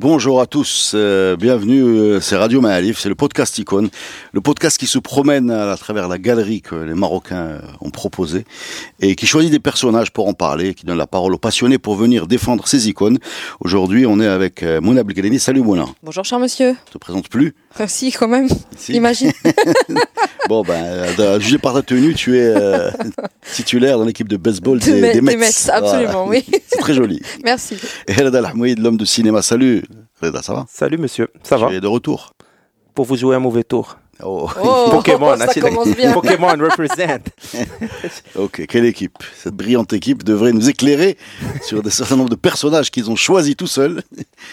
Bonjour à tous, euh, bienvenue, euh, c'est Radio Maalif, c'est le podcast Icône, le podcast qui se promène à, travers la galerie que les Marocains euh, ont proposée et qui choisit des personnages pour en parler, qui donne la parole aux passionnés pour venir défendre ces icônes. Aujourd'hui, on est avec Mouna Abdelghani. Salut Mouna. Bonjour cher monsieur. Je te présente plus Si, quand même, imagine. bon, ben, jugé par ta tenue, tu es titulaire dans l'équipe de baseball des, des, Mets. Mets. absolument, oui. C'est très joli. Merci. Et l'homme de cinéma. Salut Reda, ça va. Salut monsieur, ça tu va es de retour. Pour vous jouer un mauvais tour. Oh. Oh, Pokémon, ça commence bien. Pokémon represent. ok, quelle équipe? Cette brillante équipe devrait nous éclairer sur des certain nombre de personnages qu'ils ont choisis tout seuls.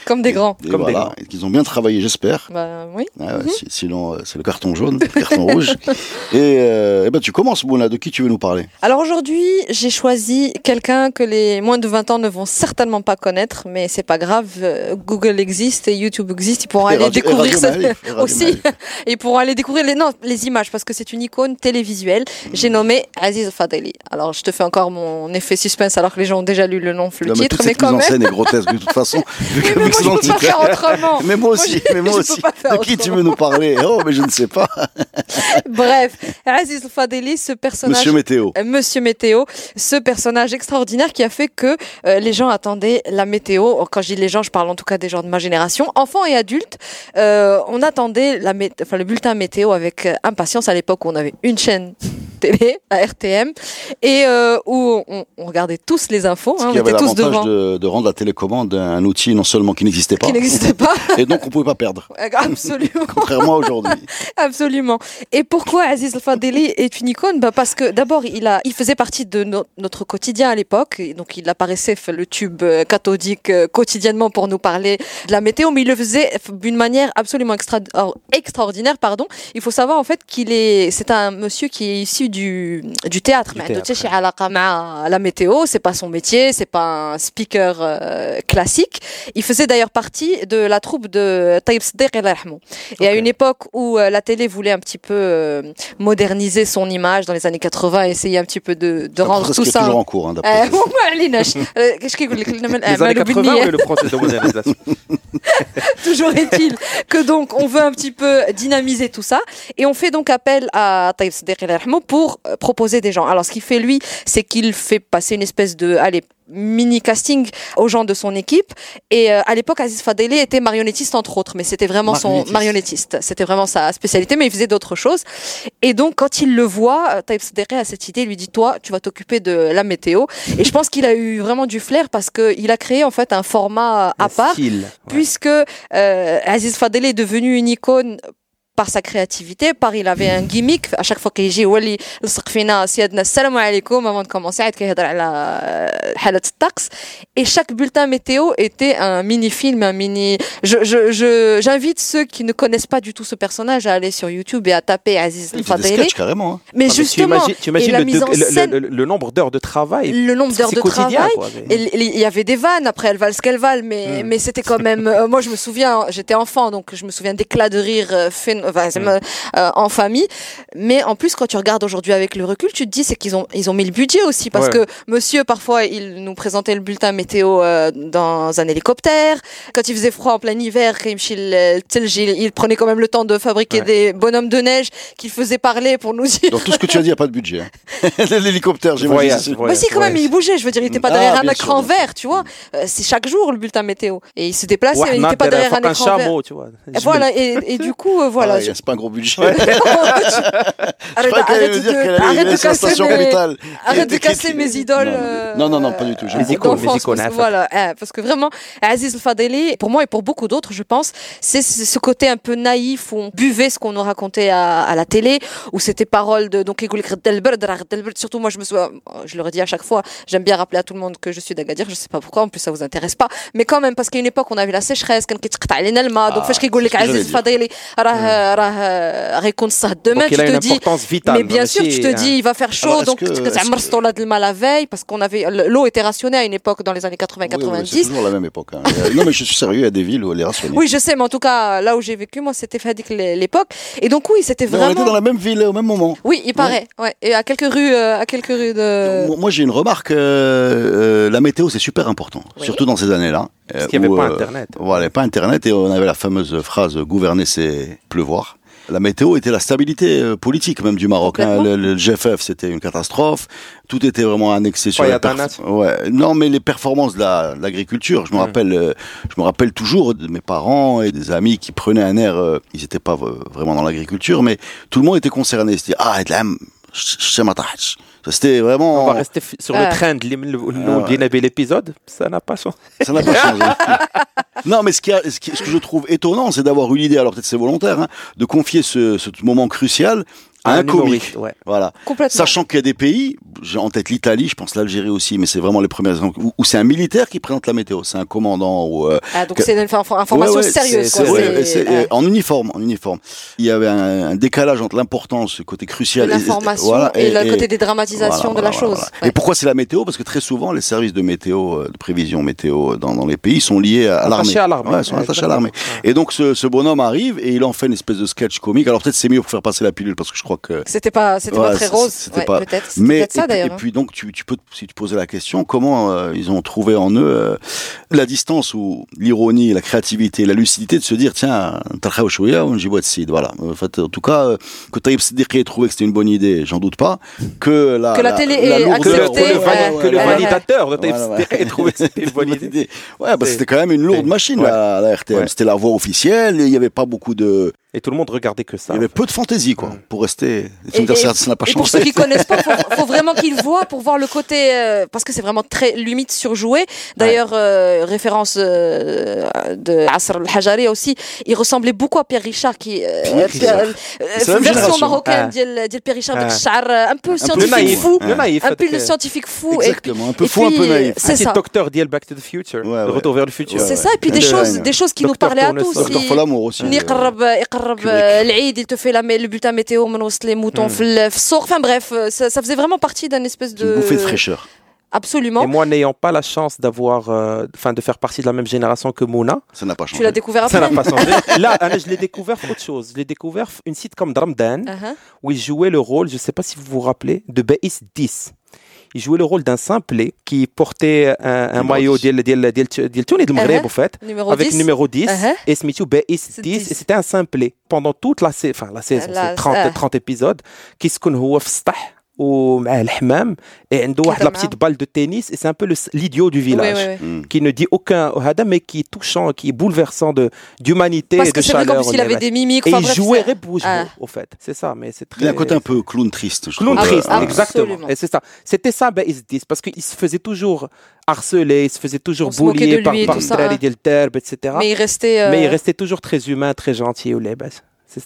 Comme des grands. Et Comme des voilà, grands. et qu'ils ont bien travaillé, j'espère. Bah oui. Ah si- sinon, euh, c'est le carton jaune, le carton rouge. Et, euh, eh ben, tu commences, Mouna. De qui tu veux nous parler? Alors aujourd'hui, j'ai choisi quelqu'un que les moins de 20 ans ne vont certainement pas connaître, mais c'est pas grave. euh, Google existe et YouTube existe. Ils pourront Et aller Radio- et découvrir ça et aussi. Et ils pourront aller découvrir les, non, les images parce que c'est une icône télévisuelle. J'ai nommé Aziz Fadeli. Alors je te fais encore mon effet suspense alors que les gens ont déjà lu le nom, le Non, mais titre, mais mise quand en même. scène est grotesque de toute façon. Mais que moi, je peux pas faire autrement. Mais moi aussi, mais moi aussi. De qui tu veux nous parler? Oh, mais je ne sais pas. Bref, Aziz Fadeli, ce personnage. Monsieur Météo. Euh, Monsieur Météo, ce personnage extraordinaire qui a fait que euh, les gens attendaient la météo. Quand je dis les gens, je parle en tout cas des gens de ma génération, enfants et adultes. Euh, on attendait la mé- enfin, le bulletin météo avec euh, impatience à l'époque où on avait une chaîne télé, la RTM, et euh, où on, on regardait tous les infos. Hein, on avait était tous l'avantage devant. de, de rendre la télécommande un outil non seulement qui n'existait pas, Qui n'existait pas, et donc on pouvait pas perdre, absolument. contrairement à aujourd'hui. Absolument. Et pourquoi Aziz Fadeli est une icône? Bah Parce que d'abord, il, a, il faisait partie de no- notre quotidien à l'époque. Et Donc, il apparaissait, le tube euh, cathodique euh, quotidiennement pour nous parler de la météo, mais il le faisait d'une manière absolument extra- or- extraordinaire. Pardon. Il faut savoir en fait qu'il est, c'est un monsieur qui est issu du, du théâtre. Du théâtre. La météo, c'est pas son métier, c'est pas un speaker euh, classique. Il faisait d'ailleurs partie de la troupe de Taïb Sadiq El Et à une époque où euh, la télé voulait un petit peu euh, moderniser son image dans les années 80, essayer un petit peu de, rendre tout ça. toujours en cours, hein, d'après. Eh, qu'est-ce que Les eh, années 80 le processus de modernisation Toujours est-il que donc on veut un petit peu dynamiser tout ça et on fait donc appel à Taïb Sadiq El pour euh, proposer des gens. Alors ce qu'il fait lui, c'est qu'il fait passer une espèce de allez mini casting aux gens de son équipe et euh, à l'époque Aziz Fadeli était marionnettiste entre autres mais c'était vraiment son Marionnettiste. c'était vraiment sa spécialité mais il faisait d'autres choses et donc quand il le voit euh, Taïb Sadiq a cette idée il lui dit toi tu vas t'occuper de la météo et je pense qu'il a eu vraiment du flair parce que il a créé en fait un format à part Style. puisque euh, Aziz Fadeli est devenu une icône par sa créativité, par il avait un gimmick à chaque fois qu'il يجي هو اللي لصق فينا سيادنا السلام عليكم avant de commencer عاد كيهضر على حالة الطقس et chaque bulletin météo était un mini film un mini je je je j'invite ceux qui ne connaissent pas du tout ce personnage à aller sur YouTube et à taper Aziz Il faisait des Fadeli sketchs carrément. hein. mais Ah, tu justement imagines, tu imagines et la le, mise en le- le- scène le- le nombre d'heures de travail. le nombre d'heures C'est de quotidien, travail quoi. et l- il y avait des vannes après elles valent ce qu'elles valent mais Mm. mais c'était quand même euh, moi je me souviens j'étais enfant donc je me souviens d'éclats de rire euh, phéno- Mm. Euh, en famille. Mais en plus, quand tu regardes aujourd'hui avec le recul, tu te dis c'est qu'ils ont ils ont mis le budget aussi parce que Monsieur parfois il nous présentait le bulletin météo euh, dans un hélicoptère. Quand il faisait froid en plein hiver, il, euh, il prenait quand même le temps de fabriquer des bonhommes de neige qu'il faisait parler pour nous dire. Dans tout ce que tu as dit, il n'y a pas de budget. Hein. L'hélicoptère, j'ai voyage, voyage, voyage, Mais si quand même, il bougeait. Je veux dire, il n'était pas ah, derrière un écran vert, tu vois. Euh, c'est chaque jour le bulletin météo et il se déplaçait. Ouais, il n'était pas derrière un écran vert. Tu vois. Voilà. Et, du coup, voilà pas, c'est pas un gros budget. Arrête, de, casser mes, idoles. Euh, non, non, non, pas du tout. Les icônes, Voilà, eh, parce que vraiment, eh, Aziz Fadeli, pour moi et pour beaucoup d'autres, je pense, c'est ce côté un peu naïf où on buvait ce qu'on nous racontait à, la télé, où c'était paroles de donc surtout moi je me souviens, je le redis à chaque fois, j'aime bien rappeler à tout le monde que je suis d'Agadir, je sais pas pourquoi, en plus ça vous intéresse pas, mais quand même parce qu'à une époque on avait la sécheresse, donc ah, demain, tu te dis, mais bien sûr, tu te dis, il va faire chaud, donc tu mal la veille, parce qu'on avait, l'eau était rationnée à une époque dans les années 80-90. c'est toujours la même époque. Hein. Euh, non, mais je suis sérieux, il y a des villes où elle est rationnée. Oui, je sais, mais en tout cas, là où j'ai vécu, moi, c'était Fadik l'époque. Et donc, oui, c'était vraiment. On était dans la même ville au même moment. Oui, il paraît, ouais. Et à quelques rues, euh, à quelques rues de. Moi, j'ai une remarque, euh, la météo, c'est super important, surtout dans ces années-là. Parce euh, qu'il n'y avait où, pas euh, Internet. Voilà, pas Internet et on avait la fameuse phrase gouverner c'est pleuvoir. La météo était la stabilité euh, politique même du Maroc. hein. Le, le GFF c'était une catastrophe. Tout était vraiment annexé sur la. Ouais. Non, mais les performances de la- de l'agriculture. Je me Mm. rappelle, euh, je me rappelle toujours de mes parents et des amis qui prenaient un air. ils n'étaient pas vraiment dans l'agriculture, mais tout le monde était concerné. C'était ah, c'était vraiment. On va rester sur le train de l'épisode. Ça n'a pas changé. Ça n'a pas changé. non, mais ce, qui ce, que je trouve étonnant, c'est d'avoir eu l'idée, alors peut-être c'est volontaire, hein, de confier ce moment crucial un, comique. ouais. Voilà. Complètement. Sachant qu'il y a des pays, j'ai en tête l'Italie, je pense l'Algérie aussi, mais c'est vraiment les premiers exemples, où, où c'est un militaire qui présente la météo, c'est un commandant ou euh, Ah, donc que- c'est une infor- information Ouais, ouais, sérieuse. quoi. et et en uniforme, en uniforme. Il y avait un, un décalage entre l'importance, ce côté De crucial, et- l'information voilà, et, le côté des dramatisations voilà, de la chose. voilà. Ouais. Et pourquoi c'est la météo? Parce que très souvent, les services de météo, euh, de prévision météo dans, dans les pays sont liés à, à l'armée. Attachés à l'armée. Ouais, ils sont attachés à l'armée. Et donc ce, ce bonhomme arrive et il en fait une espèce de sketch comique. Alors peut-être c'est mieux pour faire passer la pilule parce que je crois euh, c'était pas, c'était pas très rose. Peut-être. Mais ça d'ailleurs. Et puis donc tu, tu, peux, si tu posais la question, comment euh, ils ont trouvé en eux euh, la distance ou l'ironie, la créativité, la lucidité de se dire tiens, Tarkhaouchouya ou Njibouatsid, voilà. En fait, en tout cas, que Taïb Siddiqui ait trouvé que c'était une bonne idée, j'en doute pas. Que la, que la, télé la, est que le validateur de Taïb Siddiqui ait trouvé que c'était une bonne idée. Ouais, bah, c'était quand même une lourde machine la, la RTM. C'était la voix officielle. Il n'y avait pas beaucoup de et tout le monde regardait que ça. Il y avait peu de fantaisie, quoi, pour rester et. Pour ceux qui ne connaissent pas, faut, faut vraiment qu'ils voient pour voir le côté, euh, parce que c'est vraiment très limite surjoué. D'ailleurs, euh, référence euh, de Asr al-Hajari aussi, il ressemblait beaucoup à Pierre Richard, qui euh, Pierre Richard. version marocaine ah. d'Il Pierre Richard, avec ah. un peu un scientifique naïf. fou, naïf, un peu scientifique fou, exactement, un peu fou, un peu naïf. C'est ça. Docteur d'Il Back to the Future, retour vers le futur. C'est ça, et puis des choses, qui nous parlaient à tous. Docteur Folamour aussi. Il te fait le bulletin météo, les moutons, hmm. le enfin bref, euh, ça, faisait vraiment partie d'un espèce de. Une bouffée de fraîcheur. Absolument. Et moi, n'ayant pas la chance d'avoir, euh, enfin, de faire partie de la même génération que Mona, ça n'a pas changé. Tu l'as découvert après. Ça n'a pas changé. Là, hein, je l'ai découvert autre chose. Je l'ai découvert une sitcom Dramdan uh uh-huh. où il jouait le rôle, je ne sais pas si vous vous rappelez, de Beis 10 il jouait le rôle d'un simplet qui portait un, maillot avec le numéro 10, et c'était un simplet. Pendant toute la, saison, 30, épisodes, qui se ومعاه الحمام et عنده واحد la كيهضر petite balle de tennis et c'est un peu le- l'idiot du Oui, village oui, oui. Mm. qui ne dit aucun هذا mais qui est touchant qui est bouleversant de d'humanité parce et que de c'est vrai qu'en chaleur plus il avait des mimiques et enfin, il bref, jouait c'est- Reboujo, Ah. au fait c'est ça mais c'est très Il a un côté un peu clown triste. je Clown trouve. triste, Ah, exactement. Absolument. Et c'est ça. C'était ça, ben, ils se disent, parce qu'il se faisait toujours harceler, il se faisait toujours On se moquait boulier de par, lui et par tout ça, Drari hein. Del Terbe, etc. mais il restait euh, Mais il restait toujours très humain, très gentil au lait.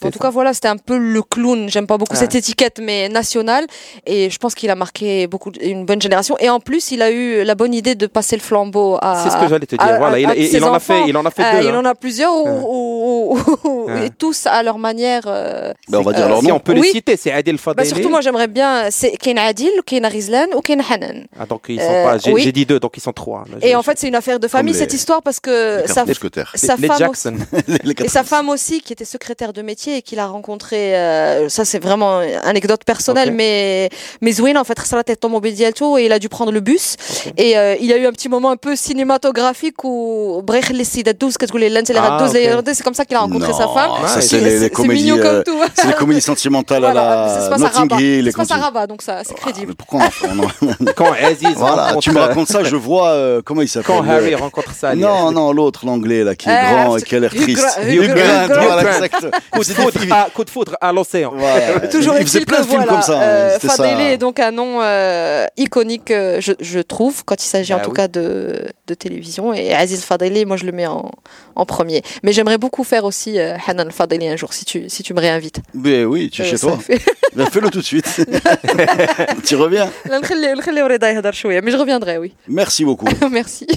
en tout cas voilà c'était un peu le clown j'aime pas beaucoup Ouais. cette étiquette mais nationale et je pense qu'il a marqué beaucoup une bonne génération et en plus il a eu la bonne idée de passer le flambeau à C'est ce que j'allais te dire. à- voilà, il, à il- ses il en a fait, il en a fait Euh, deux. il hein. en a plusieurs Ouais. où- où- ouais. tous à leur manière. Euh... euh on peut les citer, c'est Adil bah, Fadeli. Surtout, moi, j'aimerais bien. C'est Ken Adil, Ken Rizlan ou Ken Hanan. Ah, donc ils sont euh, pas. J'ai dit deux, donc ils sont trois. Et en fait, c'est une affaire de famille, cette histoire, parce que. Les sa, les sa femme Jackson. Et sa femme aussi, qui était secrétaire de métier et qu'il a rencontré. Euh, ça, c'est vraiment une anecdote personnelle, mais. Mais Zouin, en fait, Khsarat automobile dialto et il a dû prendre le bus. Et il y a eu un petit moment un peu cinématographique où. Les ah, c'est comme ça qu'il a rencontré sa femme femme ça, Ouais, c'est c'est- les, les c'est comédies. mignon euh, comme tout C'est les comédies sentimentales Voilà, à la Notting. Hill. Ça et se passe quand à tu- Rabat, donc ça, c'est Ah, crédible. mais pourquoi Quand Aziz Voilà, rencontre, tu me racontes ça, je vois euh, comment il s'appelle. Quand Harry rencontre ça. Non, non, l'autre, l'anglais là, qui est grand et c'est- qui a l'air triste. Hugh Grant. Coup de C'est foudre à, l'océan. Toujours il faisait est-il plein que de films voilà, comme ça. hein, euh. Fadeli est donc un nom euh, iconique, euh, je, trouve, quand il s'agit en Bah tout oui. cas de, de télévision. Et Aziz Fadeli, moi je le mets en, en premier. Mais j'aimerais beaucoup faire aussi euh, Hanan Fadeli un jour si tu, si tu me réinvites. Mais oui, tu es euh, chez toi. ben, Fais-le tout de suite. tu reviens. Mais je reviendrai, oui. Merci beaucoup. Merci.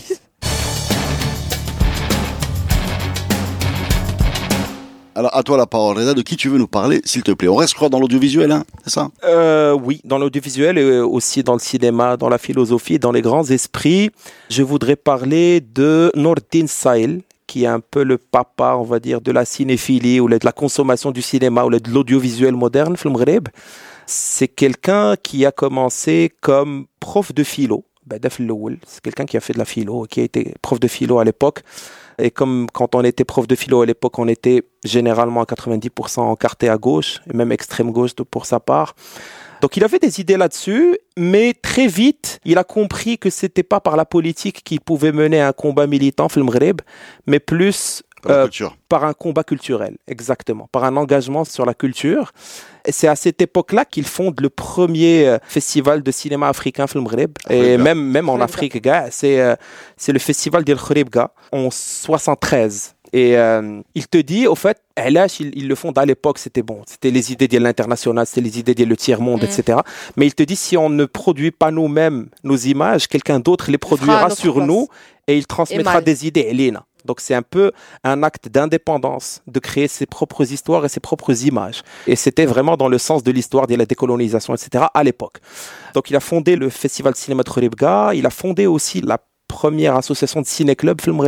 Alors, à toi la parole, Reda, de qui tu veux nous parler, s'il te plaît? On reste, je crois, dans l'audiovisuel, hein c'est ça? Euh, Oui, dans l'audiovisuel et aussi dans le cinéma, dans la philosophie, dans les grands esprits. Je voudrais parler de Nordin Sahel, qui est un peu le papa, on va dire, de la cinéphilie ou de la consommation du cinéma ou de l'audiovisuel moderne. C'est quelqu'un qui a commencé comme prof de philo. Ben, C'est quelqu'un qui a fait de la philo, qui a été prof de philo à l'époque. Et comme quand on était prof de philo à l'époque, on était généralement à 90% encarté à gauche, et même extrême gauche pour sa part. Donc il avait des idées là-dessus, mais très vite, il a compris que c'était pas par la politique qu'il pouvait mener un combat militant, film mais plus euh, par un combat culturel, exactement, par un engagement sur la culture. Et c'est à cette époque-là qu'il fonde le premier euh, festival de cinéma africain Film Et même, même en Afrique, c'est euh, c'est le festival d'El Khribga en 73. Et il te dit, au fait, LH, ils, ils le font à l'époque, c'était bon. C'était les idées de l'international, c'était les idées de le tiers-monde, mm. etc. Mais il te dit, si on ne produit pas nous-mêmes nos images, quelqu'un d'autre les produira sur nous et il transmettra des idées. Elena. Donc c'est un peu un acte d'indépendance, de créer ses propres histoires et ses propres images. Et c'était vraiment dans le sens de l'histoire de la décolonisation, etc. à l'époque. Donc il a fondé le Festival de cinéma de il a fondé aussi la première association de ciné-club Film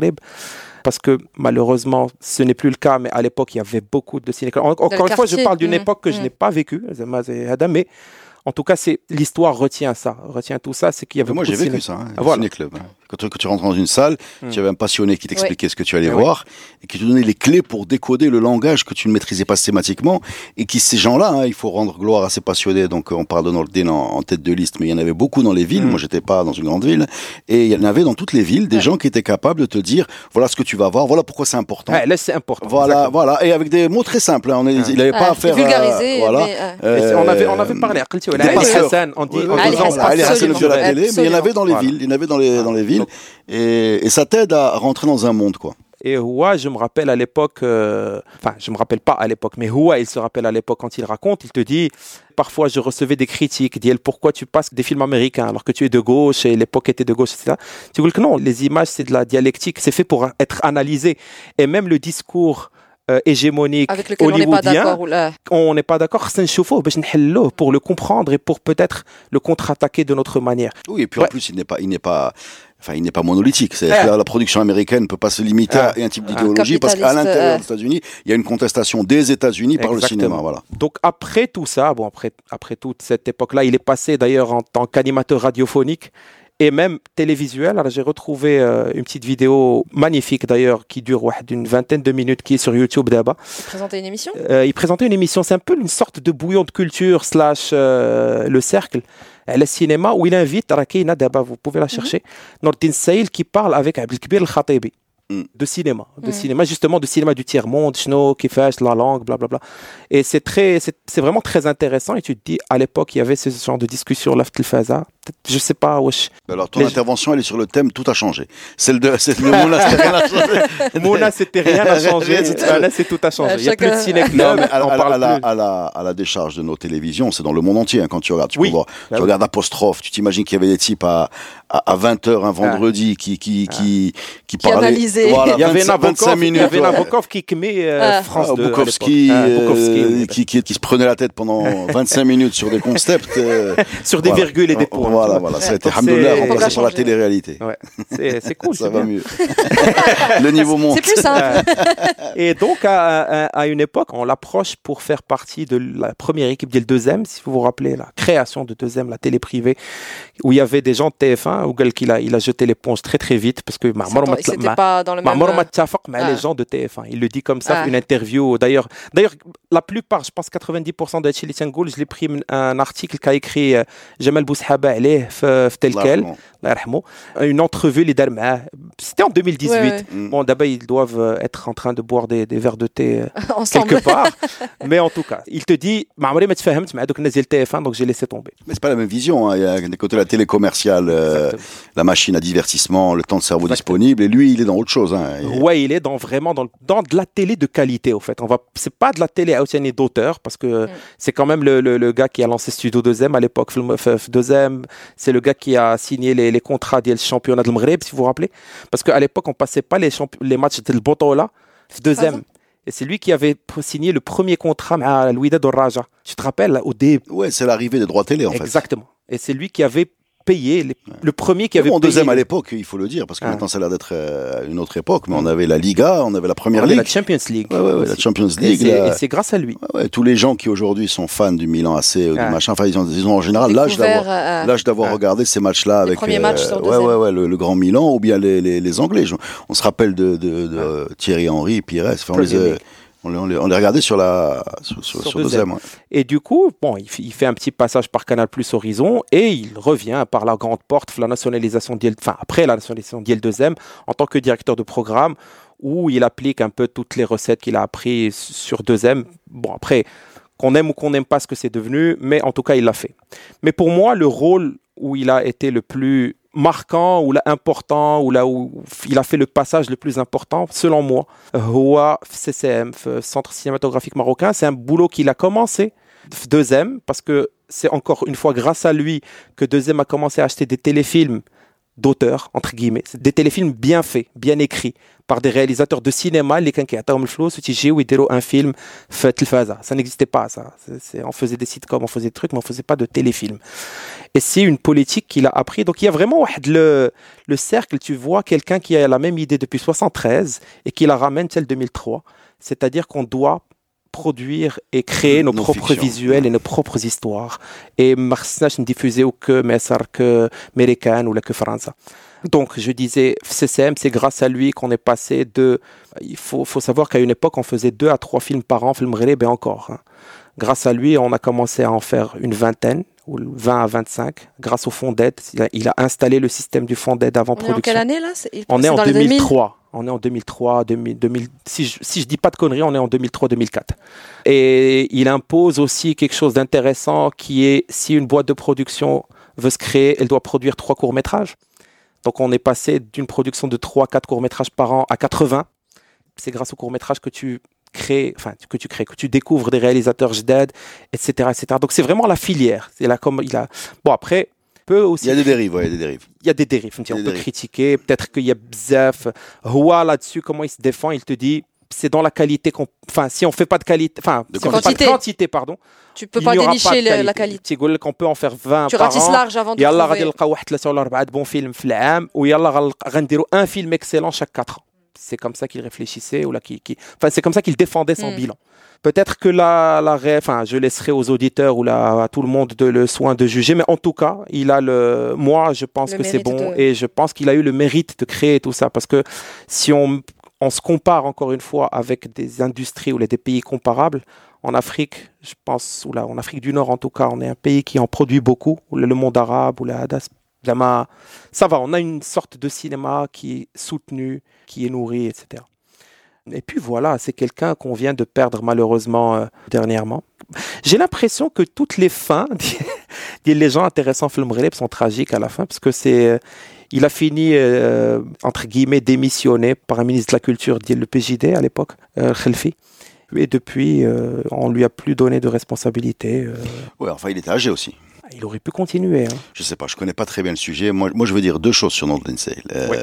parce que malheureusement, ce n'est plus le cas, mais à l'époque, il y avait beaucoup de ciné-clubs. Encore une fois, je parle d'une mmh, époque que je mmh. n'ai pas vécue, mais en tout cas, c'est l'histoire retient ça, retient tout ça, c'est qu'il y avait. Moi, j'ai vécu ça, hein, voilà. ciné-club. Hein. Quand, tu, tu rentres dans une salle, hmm. tu avais un passionné qui t'expliquait ce que tu allais voir et qui te donnait les clés pour décoder le langage que tu ne maîtrisais pas systématiquement et qui ces gens-là, hein, il faut rendre gloire à ces passionnés. Donc, on parle de Nordin en, tête de liste, mais il y en avait beaucoup dans les villes. Hmm. Moi, j'étais pas dans une grande ville et il y en avait dans toutes les villes des gens qui étaient capables de te dire voilà ce que tu vas voir, voilà pourquoi c'est important. là, c'est important. Voilà, voilà, et avec des mots très simples. Hein. On est, il n'avait pas à faire vulgariser. Euh, voilà. Euh, on avait on avait parlé. On dit, en en avait dans les dans les et, et ça t'aide à rentrer dans un monde, quoi. Et Houa, je me rappelle à l'époque, euh, enfin, je me rappelle pas à l'époque, mais Houa, il se rappelle à l'époque quand il raconte, il te dit, parfois je recevais des critiques, dit pourquoi tu passes des films américains alors que tu es de gauche et l'époque était de gauche, etc. Tu dis que non, les images c'est de la dialectique, c'est fait pour être analysé. Et même le discours euh, hégémonique Avec lequel hollywoodien, on n'est pas d'accord, c'est un pour le comprendre et pour peut-être le contre-attaquer de notre manière. Oui, et puis en plus, il n'est pas, il n'est pas, enfin, il n'est pas monolithique. C'est la production américaine ne peut pas se limiter à un type d'idéologie parce qu'à l'intérieur euh. des États-Unis, il y a une contestation des États-Unis par le cinéma. Voilà. Donc après tout ça, bon après après toute cette époque-là, il est passé d'ailleurs en tant qu'animateur radiophonique et même télévisuel. Alors j'ai retrouvé euh, une petite vidéo magnifique d'ailleurs qui dure d'une vingtaine de minutes qui est sur YouTube d'abord. Il présentait une émission? Euh, Il présentait une émission, c'est un peu une sorte de bouillon de culture slash euh, le cercle. Le cinéma où il invite Rakina d'abord, vous pouvez la mhm. chercher, mm Nordin Saïl qui parle avec Abdelkbir El-Khatibi. De cinéma, de mm. cinéma justement de cinéma du tiers monde, Schno, fait la langue, blablabla. Et c'est très, c'est vraiment très intéressant. Et tu te dis, à l'époque, il y avait ce genre de discussion là. Je sais pas, wesh. Alors ton intervention, elle est sur le thème tout a changé. Celle de, celle de Mouna, c'était rien à changer. Mouna, c'était rien à changer. là, c'est tout a changé. Il y a plus de ciné club. À, à, la, à, la, à la décharge de nos télévisions, c'est dans le monde entier hein, quand tu regardes. Tu, oui. voir, tu bah regardes Apostrophe, tu t'imagines qu'il y avait des types à, à, 20h un vendredi qui, qui, qui, qui, parlaient. Voilà, il y avait Nabokov, minutes, il y avait Nabokov qui met euh, France 2. Bukowski, euh, qui, qui, qui, se prenait la tête pendant 25 minutes sur des concepts. Euh, sur des virgules et des points. Voilà, voilà. Ça a été, alhamdoulilah, remplacé par la télé-réalité. Ouais. C'est cool. ça va mieux. Le niveau monte. C'est plus simple. et donc, à, à, une époque, on l'approche pour faire partie de la première équipe du 2M, si vous vous rappelez, la création de 2M, la télé privée, où il y avait des gens de TF1, où il a, il a jeté l'éponge très très vite, parce que C'était pas dans le même... mais les gens de TF1, il le dit comme ça, ah. une interview, d'ailleurs, d'ailleurs, la plupart, je pense 90% de Chili Tiangoul, je l'ai pris un article qu'a écrit euh, Jamal Boushaba tel quel, une entrevue, les c'était en 2018. Mm. Bon, d'abord, ils doivent euh, être en train de boire des, des verres de thé euh, quelque part. Mais en tout cas, il te dit, TF1, donc j'ai laissé tomber. Mais c'est pas la même vision. Hein. Il y a des côtés la télé commerciale, euh, la machine à divertissement, le temps de cerveau disponible, et lui, il est dans autre chose. Hein. Ouais, il est dans vraiment dans, dans de la télé de qualité, au fait. On va, c'est pas de la télé à d'auteur, parce que mm. c'est quand même le, le, gars qui a lancé Studio 2M à l'époque, Film 2M. C'est le gars qui a signé les, les contrats du championnat de Maghreb, si vous vous rappelez. Parce qu'à l'époque, on passait pas les, les matchs de Botola, deuxième. Et c'est lui qui avait signé le premier contrat à Louida Raja. Tu te rappelles, au début Ouais, c'est l'arrivée des droits télé, en fait. Exactement. Et c'est lui qui avait payé, le premier qui avait bon, payé. deuxième à l'époque, il faut le dire, parce que Ah. maintenant ça a l'air d'être euh, une autre époque, mais on avait la Liga, on avait la On Première avait Ligue. la Champions League. Ouais, ouais, ouais, la. Champions Et League. la- et c'est grâce à lui. Ouais, ouais, tous les gens qui aujourd'hui sont fans du Milan AC ou Ah. du machin, enfin ils ont, ils ont en général l'âge d'avoir euh, l'âge d'avoir Ah. regardé ces matchs-là avec premiers matchs sur ouais, deuxième. ouais, ouais, le, le Grand Milan ou bien les, les, les Anglais. Je- on se rappelle de, de, de Thierry Henry, Pires. Enfin, on, les. On, les, on, les, on les regardait sur la sur, sur, Sur sur deuxième. deuxième. ouais. Et du coup, bon, il, fait un petit passage par Canal Plus Horizon et il revient par la grande porte, la nationalisation d'IEL, enfin après la nationalisation d'IEL 2M en tant que directeur de programme où il applique un peu toutes les recettes qu'il a appris sur 2M. Bon, après, qu'on aime ou qu'on n'aime pas ce que c'est devenu, mais en tout cas, il l'a fait. Mais pour moi, le rôle où il a été le plus marquant ou là important ou là où il a fait le passage le plus important, selon moi, Hoa CCM, euh, Centre cinématographique marocain, c'est un boulot qu'il a commencé. Deuxième, parce que c'est encore une fois grâce à lui que Deuxième a commencé à acheter des téléfilms d'auteurs, entre guillemets, des téléfilms bien faits, bien écrits, par des réalisateurs de cinéma, les quinquennats, le flou, un film, fait ça n'existait pas, ça. on faisait des sitcoms, on faisait des trucs, mais on faisait pas de téléfilms. Et c'est une politique qu'il a appris. Donc il y a vraiment le, le cercle, tu vois quelqu'un qui a la même idée depuis 73 et qui la ramène celle 2003. C'est-à-dire qu'on doit produire et créer nos propres visuels et nos propres histoires. Et Marseille diffusé ou que Messar, que Américaine ou la que France. Donc, je disais, CCM, c'est grâce à lui qu'on est passé de. Il faut, faut savoir qu'à une époque, on faisait deux à trois films par an, film Relais, ben encore. Hein. Grâce à lui, on a commencé à en faire une vingtaine ou 20 à 25 grâce au fonds d'aide il a, il a installé le système du fonds d'aide avant On est en quelle production année là? On est en dans les 2000? 2003. On est en 2003, 2000, 2000 si, je, si je dis pas de conneries, on est en 2003-2004. Et il impose aussi quelque chose d'intéressant qui est si une boîte de production veut se créer, elle doit produire trois courts-métrages. Donc on est passé d'une production de 3-4 courts-métrages par an à 80. C'est grâce aux courts-métrages que tu crées, enfin que tu crées, que tu découvres des réalisateurs JDED, etc., etc. Donc c'est vraiment la filière. C'est là comme il a. Bon après, peut aussi Il y a des dérives, ouais, il y a des dérives. il y a des dérives. On Il y a des peut dérives. critiquer, peut-être qu'il y a bzaf. Houa là-dessus, comment il se défend Il te dit, c'est dans la qualité qu'on. Enfin, si on fait pas de qualité. Enfin, De si on fait pas de quantité. quantité, pardon. Tu peux il pas n'y aura dénicher de le- la qualité. تيقول لك on peut en faire 20 Tu par ratisses an. large avant de يلا trouver. غادي نلقاو واحد ثلاثة ولا أربعة بون فيلم في العام ويلا غنلق- غنديروا un film excellent chaque 4 ans. C'est comme ça qu'il réfléchissait ou là qui, qui... enfin c'est comme ça qu'il défendait son Mm. bilan. Peut-être que la, la enfin je laisserai aux auditeurs ou la, à tout le monde de, le soin de juger, mais en tout cas il a le, moi je pense Le que c'est bon de- et je pense qu'il a eu le mérite de créer tout ça parce que si on, on se compare encore une fois avec des industries ou les- des pays comparables, en Afrique, je pense, ou là, en Afrique du Nord en tout cas, on est un pays qui en produit beaucoup, ou le le monde arabe, ou la Lama, ça va, on a une sorte de cinéma qui est soutenu, qui est nourri, etc. Et puis voilà, c'est quelqu'un qu'on vient de perdre malheureusement euh, dernièrement. J'ai l'impression que toutes les fins des gens intéressants film Relais sont tragiques à la fin, parce que c'est, euh, il a fini euh, entre guillemets démissionné par un ministre de la Culture, le PJD à l'époque, Khelfi. Et depuis, on lui a plus donné de responsabilité. Ouais, enfin, il était âgé aussi. Il aurait pu continuer. hein. Je sais pas, je connais pas très bien le sujet. Moi, moi je veux dire deux choses sur Northern Sale. Euh, Oui.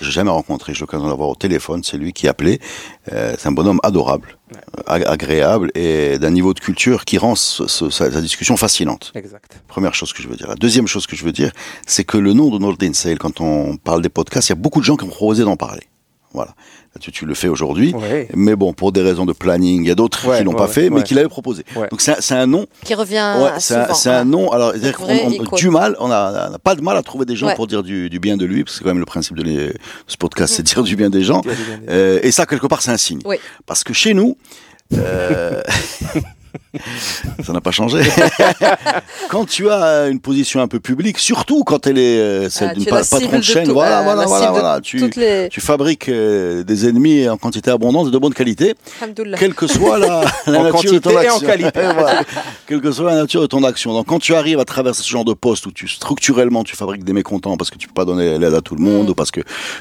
J'ai jamais rencontré, j'ai l'occasion d'avoir au téléphone, c'est lui qui appelait. Euh, c'est un bonhomme adorable, ag- agréable et d'un niveau de culture qui rend ce- ce- sa, sa discussion fascinante. Exact. Première chose que je veux dire. La deuxième chose que je veux dire, c'est que le nom de Northern Sale, quand on parle des podcasts, il y a beaucoup de gens qui ont proposé d'en parler. Voilà. Tu, tu le fais aujourd'hui. Ouais. Mais bon, pour des raisons de planning, il y a d'autres Ouais, qui l'ont ouais, pas fait, mais qui l'avaient proposé. Ouais. Donc c'est un- nom Qui revient c'est un, souvent. c'est un nom. Alors, c'est-à-dire qu'on- icône. du mal, on a, on a pas de mal à trouver des gens Ouais. pour dire du, du bien de lui, parce que c'est quand même le principe de, les- de ce podcast, c'est dire du bien des gens. Bien Euh, et ça, quelque part, c'est un signe. Parce que chez nous, euh, ça n'a pas changé. quand tu as une position un peu publique, surtout quand elle est euh, celle Ah, pa- patron de chaîne, tout- voilà, euh, voilà, voilà. Tu, Toutes les. tu fabriques euh, des ennemis en quantité abondante et de bonne qualité, quelle que soit la, nature de ton action. qualité. Voilà. Quelle que soit la nature de ton action. Donc, quand tu arrives à traverser ce genre de poste où tu structurellement tu fabriques des mécontents parce que tu peux pas donner l'aide à tout le monde Mm. ou parce que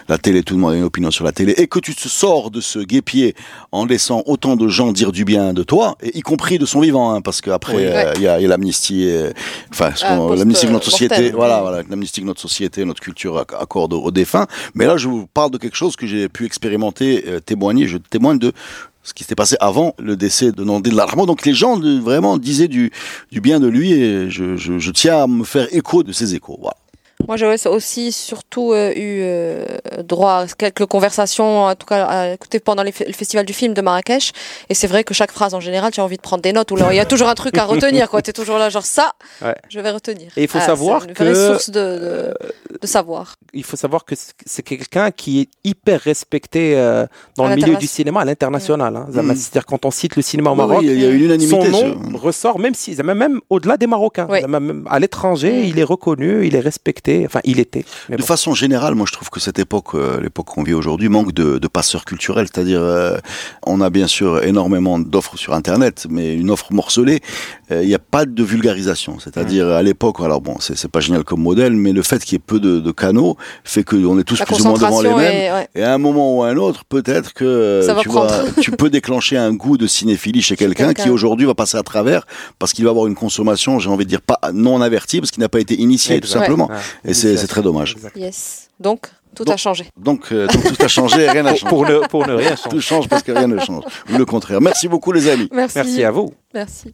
la télé, tout le monde a une opinion sur la télé et que tu te sors de ce guépier en laissant autant de gens dire du bien de toi, et y compris de son hein, parce qu'après Oui. euh, il y a, l'amnistie, euh, enfin post- l'amnistie que notre société, voilà, Mm. voilà, l'amnistie que notre société, notre culture acc- accorde aux, aux défunts. Mais là, je vous parle de quelque chose que j'ai pu expérimenter, euh, témoigner. Je témoigne de ce qui s'était passé avant le décès de Nandé de l'Armand. Donc les gens de, vraiment disaient du, du bien de lui et je, je, je tiens à me faire écho de ces échos. Voilà. Moi, j'avais aussi surtout euh, eu euh, droit à quelques conversations, en tout cas à écouter pendant les le festival du film de Marrakech. Et c'est vrai que chaque phrase, en général, tu as envie de prendre des notes ou alors il y a toujours un truc à retenir. Tu es toujours là, genre ça, Ouais. je vais retenir. Et il faut Ah, savoir c'est une vraie que- source de, de, de savoir. il faut savoir que c'est- c'est quelqu'un qui est hyper respecté euh, dans À le milieu du cinéma à l'international. hein. C'est-à-dire quand on cite le cinéma au Maroc, oui, il y a une unanimité. son nom sur- ressort même si même au-delà des Marocains. Oui. Zama, même à l'étranger, il est reconnu, il est respecté. Enfin, il était. Mais De bon. façon générale, moi je trouve que cette époque, euh, l'époque qu'on vit aujourd'hui, manque de, de passeurs culturels. C'est-à-dire, euh, on a bien sûr énormément d'offres sur Internet, mais une offre morcelée, euh, il n'y a pas de vulgarisation. C'est-à-dire, à l'époque, alors bon, c'est pas génial comme modèle, mais le fait qu'il y ait peu de, de canaux fait qu'on est tous La plus ou moins devant les mêmes. est. ouais. Et à un moment ou à un autre, peut-être que tu, vois, prendre. tu peux déclencher un goût de cinéphilie chez quelqu'un qui aujourd'hui va passer à travers parce qu'il va avoir une consommation, j'ai envie de dire, pas non avertie parce qu'il n'a pas été initié, tout simplement. Ouais. Et c'est c'est très dommage. Exact. Yes. Donc, tout Donc, a changé. Donc, euh, donc tout a changé et rien n'a changé. pour ne, pour ne rien changer. Tout change parce que rien ne change. Ou le contraire. Merci beaucoup les amis. Merci. Merci à vous. Merci.